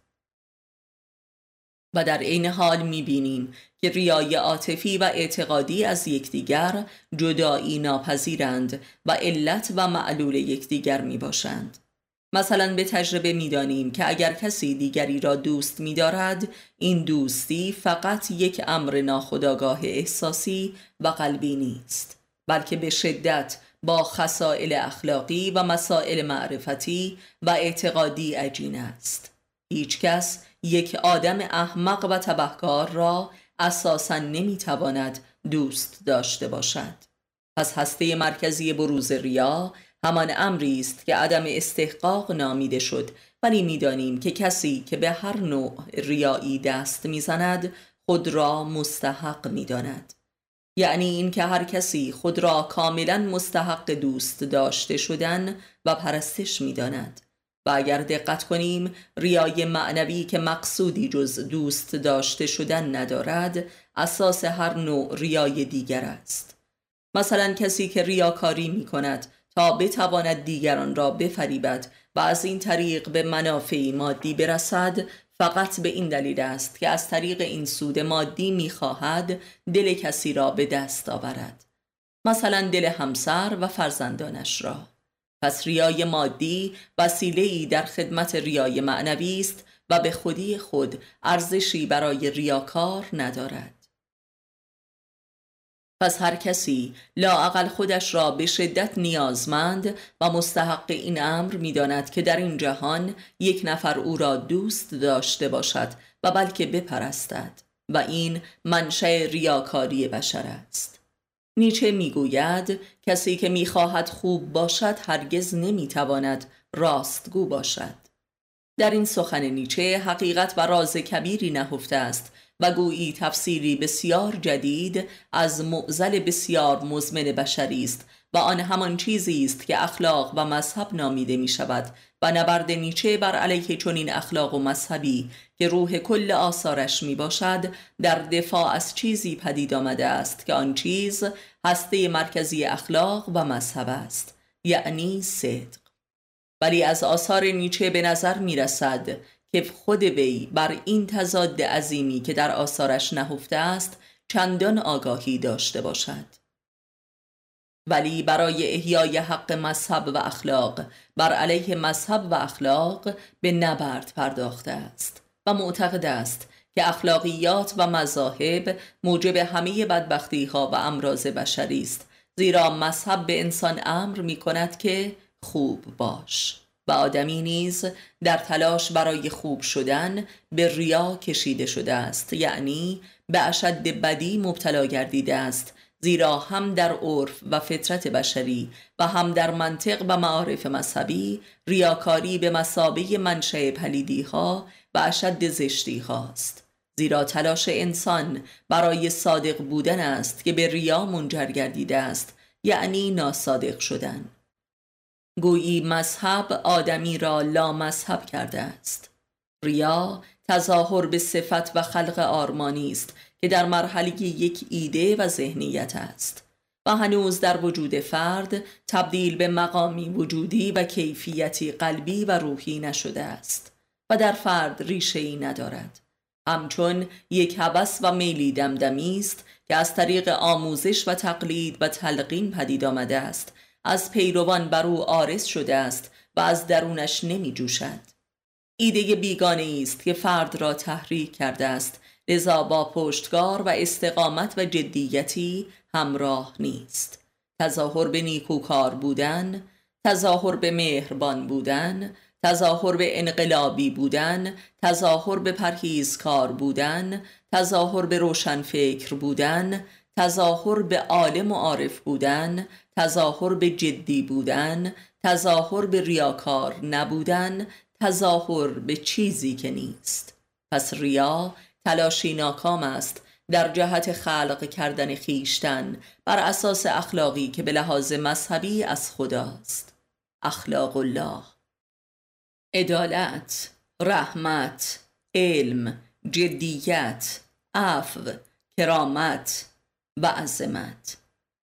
و در عین حال می بینیم که ریای عاطفی و اعتقادی از یکدیگر جدایی ناپذیرند و علت و معلول یکدیگر می باشند. مثلا به تجربه می‌دانیم که اگر کسی دیگری را دوست می‌دارد این دوستی فقط یک امر ناخودآگاه احساسی و قلبی نیست بلکه به شدت با خصائل اخلاقی و مسائل معرفتی و اعتقادی عجین است هیچ کس یک آدم احمق و تبهکار را اساسا نمی‌تواند دوست داشته باشد. پس هسته مرکزی بروز ریا همان امری است که عدم استحقاق نامیده شد ولی می‌دانیم که کسی که به هر نوع ریایی دست می‌زند خود را مستحق می‌داند. یعنی اینکه هر کسی خود را کاملا مستحق دوست داشته شدن و پرستش می‌داند. و اگر دقت کنیم ریای معنوی که مقصودی جز دوست داشته شدن ندارد اساس هر نوع ریای دیگر است. مثلا کسی که ریاکاری می کند تا بتواند دیگران را بفریبد و از این طریق به منافعی مادی برسد فقط به این دلیل است که از طریق این سود مادی می‌خواهد دل کسی را به دست آورد. مثلا دل همسر و فرزندانش را. پس ریای مادی وسیله در خدمت ریای معنوی است و به خودی خود ارزشی برای ریاکار ندارد. پس هر کسی لاعقل خودش را به شدت نیازمند و مستحق این امر می‌داند که در این جهان یک نفر او را دوست داشته باشد و بلکه بپرستد و این منشأ ریاکاری بشر است. نیچه می‌گوید کسی که می‌خواهد خوب باشد هرگز نمی‌تواند راستگو باشد. در این سخن نیچه حقیقت و راز کبیری نهفته است و گویی تفسیری بسیار جدید از معزل بسیار مزمن بشری است و آن همان چیزی است که اخلاق و مذهب نامیده می شود و نبرد نیچه بر علیه چنین اخلاق و مذهبی که روح کل آثارش می باشد در دفاع از چیزی پدید آمده است که آن چیز هسته مرکزی اخلاق و مذهب است یعنی صدق. ولی از آثار نیچه به نظر می رسد که خود وی بر این تضاد عظیمی که در آثارش نهفته است چندان آگاهی داشته باشد. ولی برای احیای حق مذهب و اخلاق بر علیه مذهب و اخلاق به نبرد پرداخته است و معتقد است که اخلاقیات و مذاهب موجب همه بدبختی ها و امراض بشری است زیرا مذهب به انسان امر می کند که خوب باش و آدمی نیز در تلاش برای خوب شدن به ریا کشیده شده است یعنی به اشد بدی مبتلا گردیده است زیرا هم در عرف و فطرت بشری و هم در منطق و معارف مذهبی ریاکاری به مسابه منشأ پلیدی ها و اشد زشتی هاست زیرا تلاش انسان برای صادق بودن است که به ریا منجر گردیده است یعنی ناصادق شدن. گویی مذهب آدمی را لا مذهب کرده است. ریا تظاهر به صفت و خلق آرمانی است که در مرحله یک ایده و ذهنیت است و هنوز در وجود فرد تبدیل به مقامی وجودی و کیفیتی قلبی و روحی نشده است و در فرد ریشه ای ندارد. همچون یک هوس و میلی دمدمی است که از طریق آموزش و تقلید و تلقین پدید آمده است. از پیروان بر او آرس شده است و از درونش نمی جوشد ایده بیگانه است که فرد را تحریک کرده است لذا با پشتگار و استقامت و جدیتی همراه نیست. تظاهر به نیکوکار بودن تظاهر به مهربان بودن تظاهر به انقلابی بودن تظاهر به پرهیزکار بودن تظاهر به روشنفکر بودن تظاهر به عالم و عارف بودن تظاهر به جدی بودن تظاهر به ریاکار نبودن تظاهر به چیزی که نیست. پس ریا تلاشی ناکام است در جهت خلق کردن خیشتن بر اساس اخلاقی که به لحاظ مذهبی از خداست. اخلاق الله. عدالت رحمت علم جدیت عفو کرامت و عظمت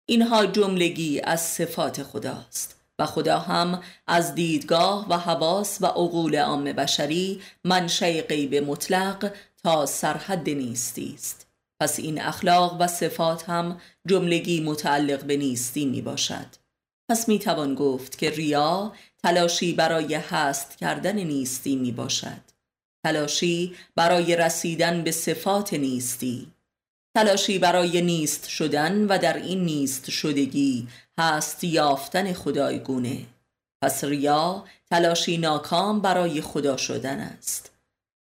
اینها جملگی از صفات خداست و خدا هم از دیدگاه و حواس و عقول عام بشری منشأ غیب مطلق تا سرحد نیستی است. پس این اخلاق و صفات هم جملگی متعلق به نیستی می باشد پس می توان گفت که ریا تلاشی برای هست کردن نیستی می باشد تلاشی برای رسیدن به صفات نیستی. تلاشی برای نیست شدن و در این نیست شدگی هست یافتن خدایگونه. پس ریا تلاشی ناکام برای خدا شدن است.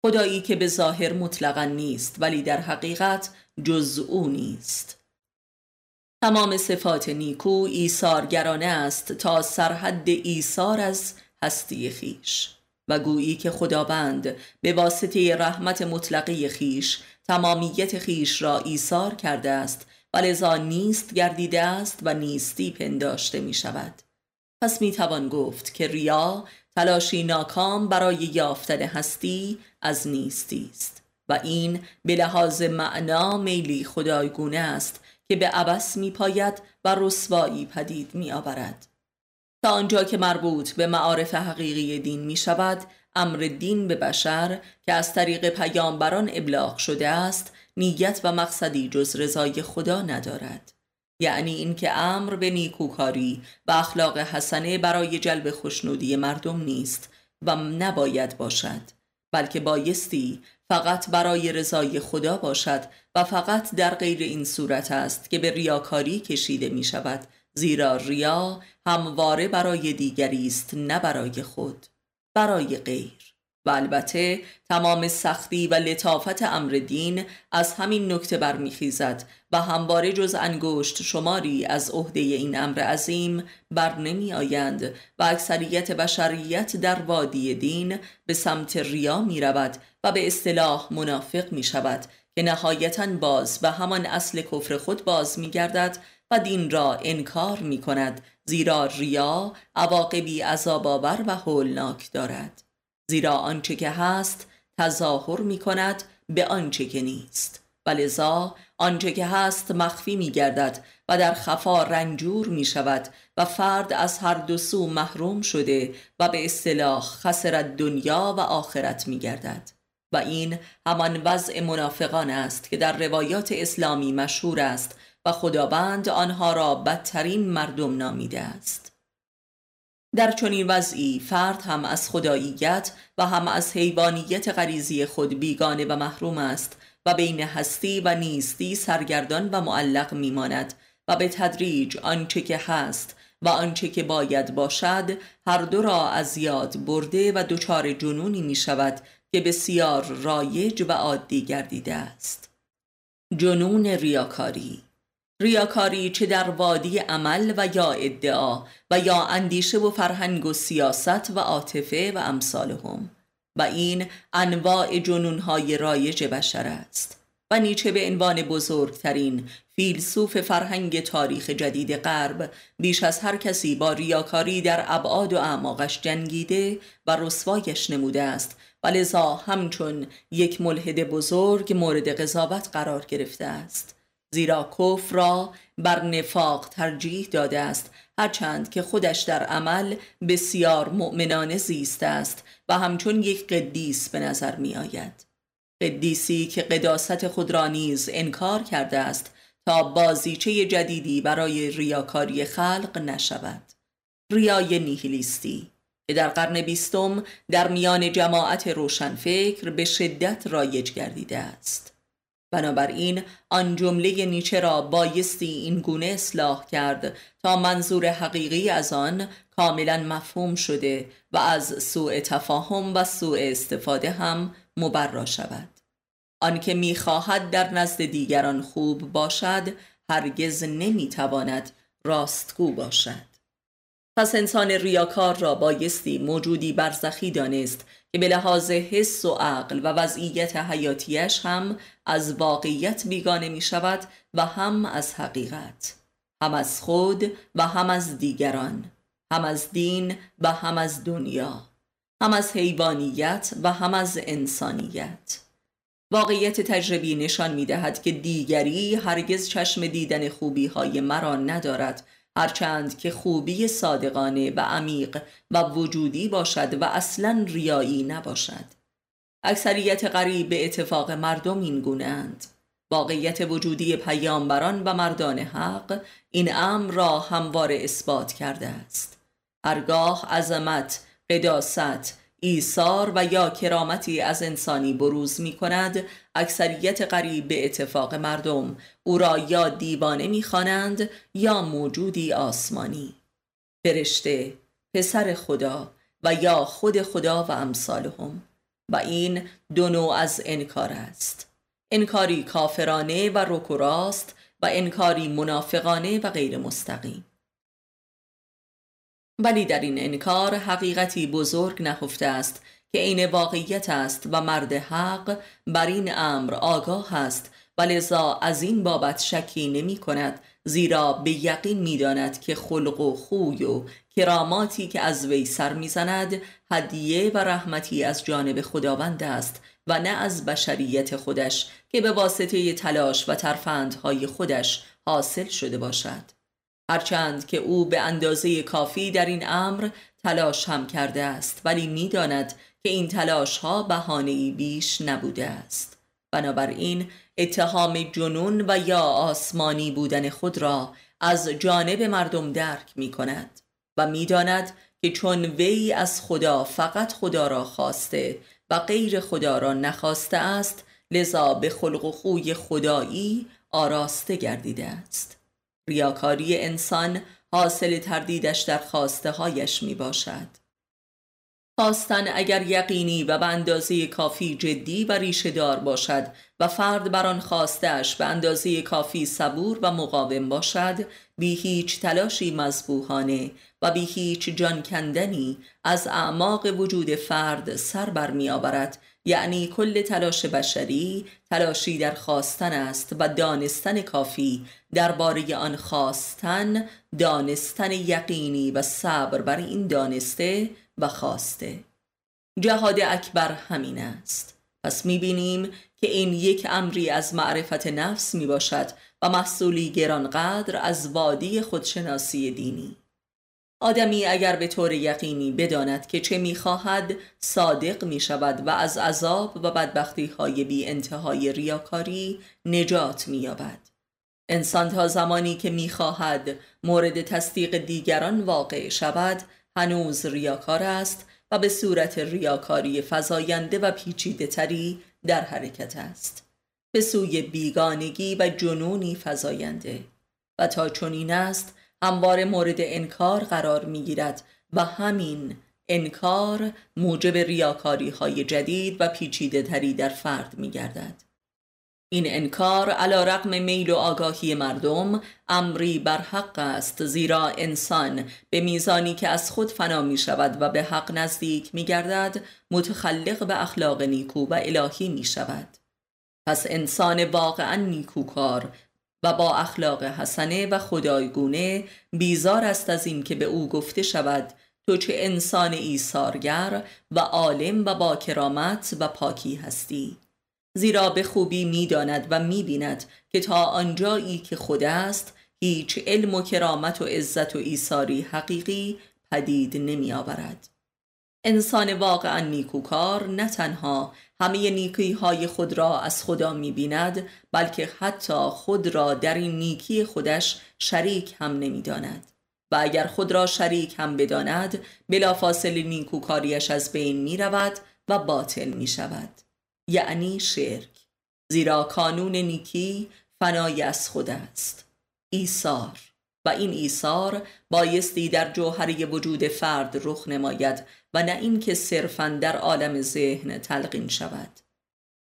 خدایی که به ظاهر مطلقا نیست ولی در حقیقت جز او نیست. تمام صفات نیکو ایثارگرانه است تا سرحد ایثار از هستی خیش. و گویی که خداوند به واسطه رحمت مطلقه خیش تمامیت خیش را ایثار کرده است و لذا نیست گردیده است و نیستی پنداشته می شود پس می توان گفت که ریا تلاشی ناکام برای یافتن هستی از نیستی است و این به لحاظ معنا میلی خدایگونه است که به عبس می پاید و رسوایی پدید می آورد تا آنجا که مربوط به معارف حقیقی دین می شود امر دین به بشر که از طریق پیامبران ابلاغ شده است نیت و مقصدی جز رضای خدا ندارد. یعنی اینکه امر به نیکوکاری و اخلاق حسنه برای جلب خوشنودی مردم نیست و نباید باشد بلکه بایستی فقط برای رضای خدا باشد و فقط در غیر این صورت است که به ریاکاری کشیده می شود زیرا ریا همواره برای دیگری است نه برای خود. برای غیر. و البته تمام سختی و لطافت امر دین از همین نکته برمیخیزد و همواره جز انگشت شماری از عهده این امر عظیم بر نمی آیند و اکثریت بشریت در وادی دین به سمت ریا می رود و به اصطلاح منافق می شود که نهایتا باز و همان اصل کفر خود باز می گردد و دین را انکار می کند زیرا ریا عواقبی عذاب آور و هولناک دارد. زیرا آنچه که هست تظاهر می کند به آنچه که نیست. و لذا آنچه که هست مخفی می گردد و در خفا رنجور می شود و فرد از هر دو سو محروم شده و به اصطلاح خسرت دنیا و آخرت می گردد و این همان وضع منافقان است که در روایات اسلامی مشهور است و خداوند آنها را بدترین مردم نامیده است. در چنین وضعی فرد هم از خداییت و هم از حیوانیت غریزی خود بیگانه و محروم است و بین هستی و نیستی سرگردان و معلق میماند و به تدریج آنچه که هست و آنچه که باید باشد هر دو را از یاد برده و دچار جنونی می شود که بسیار رایج و عادی گردیده است. جنون ریاکاری ریاکاری چه در وادی عمل و یا ادعا و یا اندیشه و فرهنگ و سیاست و عاطفه و امثالهم. و این انواع جنونهای رایج بشر است و نیچه به عنوان بزرگترین فیلسوف فرهنگ تاریخ جدید غرب بیش از هر کسی با ریاکاری در ابعاد و اعماقش جنگیده و رسوایش نموده است و لذا همچون یک ملحد بزرگ مورد قضاوت قرار گرفته است. زیرا کفر را بر نفاق ترجیح داده است هرچند که خودش در عمل بسیار مؤمنانه زیسته است و همچون یک قدیس به نظر می آید قدیسی که قداست خود را نیز انکار کرده است تا بازیچه جدیدی برای ریاکاری خلق نشود. ریای نیهیلیستی که در قرن بیستم در میان جماعت روشنفکر به شدت رایج گردیده است. بنابراین آن جمله نیچه را بایستی این گونه اصلاح کرد تا منظور حقیقی از آن کاملا مفهوم شده و از سوء تفاهم و سوء استفاده هم مبرا شود. آنکه می‌خواهد در نزد دیگران خوب باشد هرگز نمی‌تواند راستگو باشد. پس انسان ریاکار را بایستی موجودی برزخی دانست که به لحاظ حس و عقل و وضعیت حیاتیش هم از واقعیت بیگانه می شود و هم از حقیقت هم از خود و هم از دیگران هم از دین و هم از دنیا هم از حیوانیت و هم از انسانیت. واقعیت تجربی نشان می دهد که دیگری هرگز چشم دیدن خوبی های مرا ندارد هرچند که خوبی صادقانه و عمیق و وجودی باشد و اصلا ریایی نباشد. اکثریت غریب به اتفاق مردم این گونند واقعیت وجودی پیامبران و مردان حق این امر را همواره اثبات کرده است. هرگاه عظمت قداست ایثار و یا کرامتی از انسانی بروز می کند اکثریت قریب به اتفاق مردم. او را یا دیوانه می خوانند یا موجودی آسمانی. فرشته پسر خدا و یا خود خدا و امثالهم. و این دو نوع از انکار است. انکاری کافرانه و رکوراست و انکاری منافقانه و غیر مستقیم. ولی در این انکار حقیقتی بزرگ نهفته است که عین واقعیت است و مرد حق بر این امر آگاه است. و لذا از این بابت شکی نمی کند زیرا به یقین می داند که خلق و خوی و کراماتی که از وی سر می‌زند هدیه و رحمتی از جانب خداوند است و نه از بشریت خودش که به واسطه تلاش و ترفندهای خودش حاصل شده باشد. هرچند که او به اندازه کافی در این امر تلاش هم کرده است ولی می‌داند که این تلاش ها بهانه بیش نبوده است. بنابراین اتهام جنون و یا آسمانی بودن خود را از جانب مردم درک می کند و می‌داند که چون وی از خدا فقط خدا را خواسته و غیر خدا را نخواسته است لذا به خلق و خوی خدایی آراسته گردیده است. ریاکاری انسان حاصل تردیدش در خواسته هایش می باشد خواستن اگر یقینی و به اندازه کافی جدی و ریشه دار باشد و فرد بر آن خواستش به اندازه کافی صبور و مقاوم باشد بی هیچ تلاشی مذبوحانه و بی هیچ جان کندنی از اعماق وجود فرد سر بر می آورد یعنی کل تلاش بشری تلاشی در خواستن است و دانستن کافی درباره آن خواستن دانستن یقینی و صبر بر این دانسته و خواسته. جهاد اکبر همین است. پس می‌بینیم که این یک امری از معرفت نفس می باشد و محصولی گرانقدر از وادی خودشناسی دینی. آدمی اگر به طور یقینی بداند که چه می‌خواهد صادق می شود و از عذاب و بدبختی های بی انتهای ریاکاری نجات می یابد. انسان تا زمانی که می‌خواهد مورد تصدیق دیگران واقع شود هنوز ریاکار است و به صورت ریاکاری فزاینده و پیچیده تری در حرکت است به سوی بیگانگی و جنونی فزاینده و تا چنین است همواره مورد انکار قرار می گیرد و همین انکار موجب ریاکاری های جدید و پیچیده تری در فرد می گردد. این انکار علا رقم میل و آگاهی مردم امری بر حق است زیرا انسان به میزانی که از خود فنا می شود و به حق نزدیک می گردد متخلق به اخلاق نیکو و الهی می شود. پس انسان واقعا نیکوکار و با اخلاق حسنه و خدایگونه بیزار است از این که به او گفته شود تو چه انسان ایثارگر و عالم و با کرامت و پاکی هستی. زیرا به خوبی می‌داند و می‌بیند که تا آنجایی که خود است هیچ علم و کرامت و عزت و ایثاری حقیقی پدید نمی آورد. انسان واقعا نیکوکار نه تنها همه نیکی های خود را از خدا می بیند بلکه حتی خود را در این نیکی خودش شریک هم نمی داند. و اگر خود را شریک هم بداند بلافاصله نیکوکاریش از بین می رود و باطل می شود یعنی شرک. زیرا کانون نیکی فنای از خود است. ایثار. و این ایثار بایستی در جوهری وجود فرد رخ نماید و نه اینکه صرفا در عالم ذهن تلقین شود.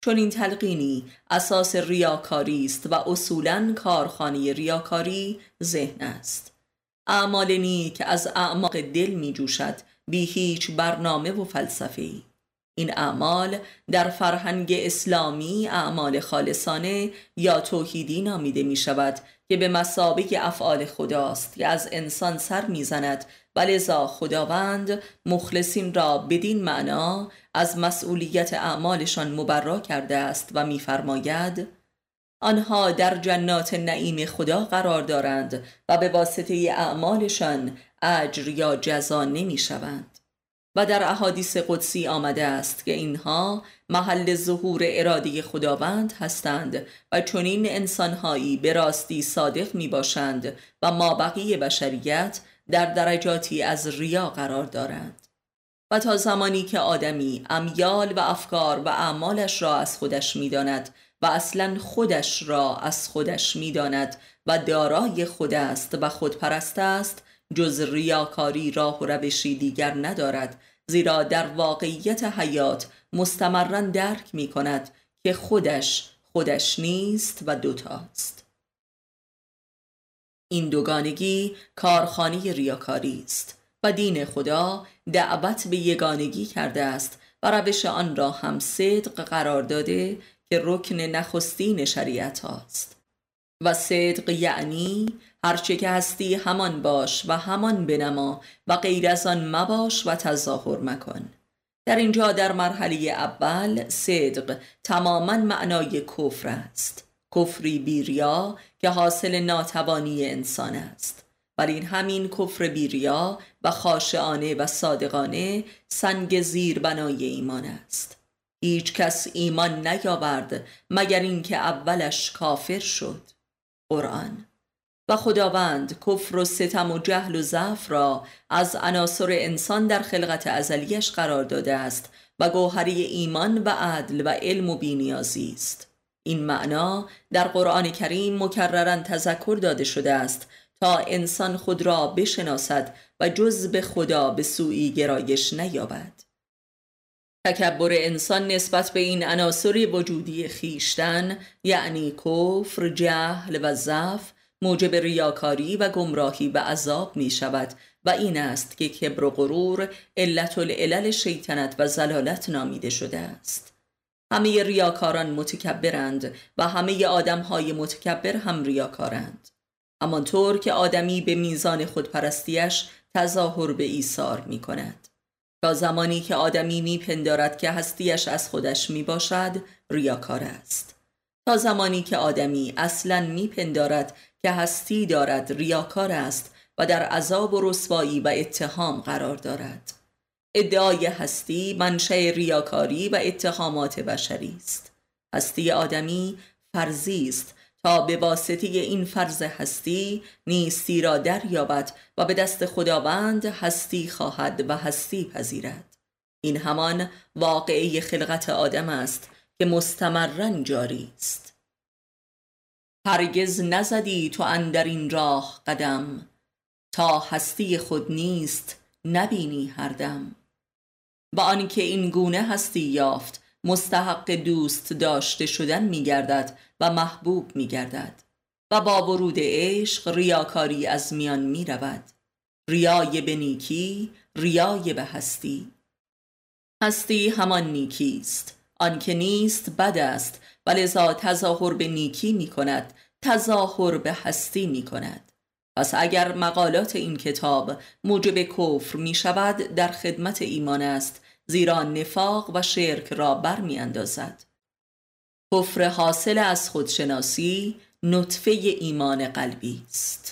چون این تلقینی اساس ریاکاری است و اصولا کارخانه ریاکاری ذهن است. اعمال نیک از اعماق دل می جوشد بی هیچ برنامه و فلسفه این اعمال در فرهنگ اسلامی اعمال خالصانه یا توحیدی نامیده می شود که به مسابق افعال خداست که از انسان سر می‌زند و لذا خداوند مخلصین را بدین معنا از مسئولیت اعمالشان مبرا کرده است و میفرماید آنها در جنات نعیم خدا قرار دارند و به واسطه اعمالشان اجر یا جزا نمی شوند. و در احادیث قدسی آمده است که اینها محل ظهور اراده خداوند هستند و چنین انسانهایی به راستی صادق می باشند و ما بقیه بشریت در درجاتی از ریا قرار دارند. و تا زمانی که آدمی امیال و افکار و اعمالش را از خودش می‌داند و اصلا خودش را از خودش می‌داند و دارای خود است و خودپرست است جز ریاکاری راه و روشی دیگر ندارد زیرا در واقعیت حیات مستمرا درک می کند که خودش خودش نیست و دوتاست. این دوگانگی کارخانه ریاکاری است و دین خدا دعوت به یگانگی کرده است و روش آن را هم صدق قرار داده که رکن نخستین شریعت هاست و صدق یعنی هرچه که هستی همان باش و همان بنما و غیر از آن مباش و تظاهر مکن. در اینجا در مرحله اول صدق تماما معنای کفر است. کفری بیریا که حاصل ناتوانی انسان است. ولی این همین کفر بیریا و خاشعانه و صادقانه سنگ زیر بنای ایمان است. هیچ کس ایمان نیاورد مگر اینکه اولش کافر شد. قرآن و خداوند کفر و ستم و جهل و ضعف را از عناصر انسان در خلقت ازلیش قرار داده است و گوهری ایمان و عدل و علم و بینیازی است. این معنا در قرآن کریم مکررا تذکر داده شده است تا انسان خود را بشناسد و جز به خدا به سوی گرایش نیابد. تکبر انسان نسبت به این عناصر وجودی خیشتن یعنی کفر، جهل و ضعف موجب ریاکاری و گمراهی و عذاب می شود و این است که کبر و غرور علت العلل شیطنت و زلالت نامیده شده است. همه ریاکاران متکبرند و همه آدمهای متکبر هم ریاکارند. همانطور که آدمی به میزان خودپرستیش تظاهر به ایثار می کند تا زمانی که آدمی میپندارد که هستیش از خودش می باشد ریاکار است. تا زمانی که آدمی اصلا میپندارد که هستی دارد ریاکار است و در عذاب و رسوایی و اتهام قرار دارد. ادعای هستی منشأ ریاکاری و اتهامات بشری است. هستی آدمی فرضی است تا به واسطه این فرض هستی نیستی را دریابد و به دست خداوند هستی خواهد و هستی پذیرد. این همان واقعه خلقت آدم است که مستمرا جاری است. هرگز نزدی تو اندر این راه قدم. تا هستی خود نیست نبینی هر دم. و آنکه این گونه هستی یافت مستحق دوست داشته شدن میگردد و محبوب میگردد. و با ورود عشق ریاکاری از میان می رود ریای به نیکی ریای به هستی. هستی همان نیکی است. آنکه نیست بد است. و لذا تظاهر به نیکی می کند تظاهر به هستی می کند پس اگر مقالات این کتاب موجب کفر می شود در خدمت ایمان است زیرا نفاق و شرک را برمی اندازد کفر حاصل از خودشناسی نطفه ایمان قلبی است.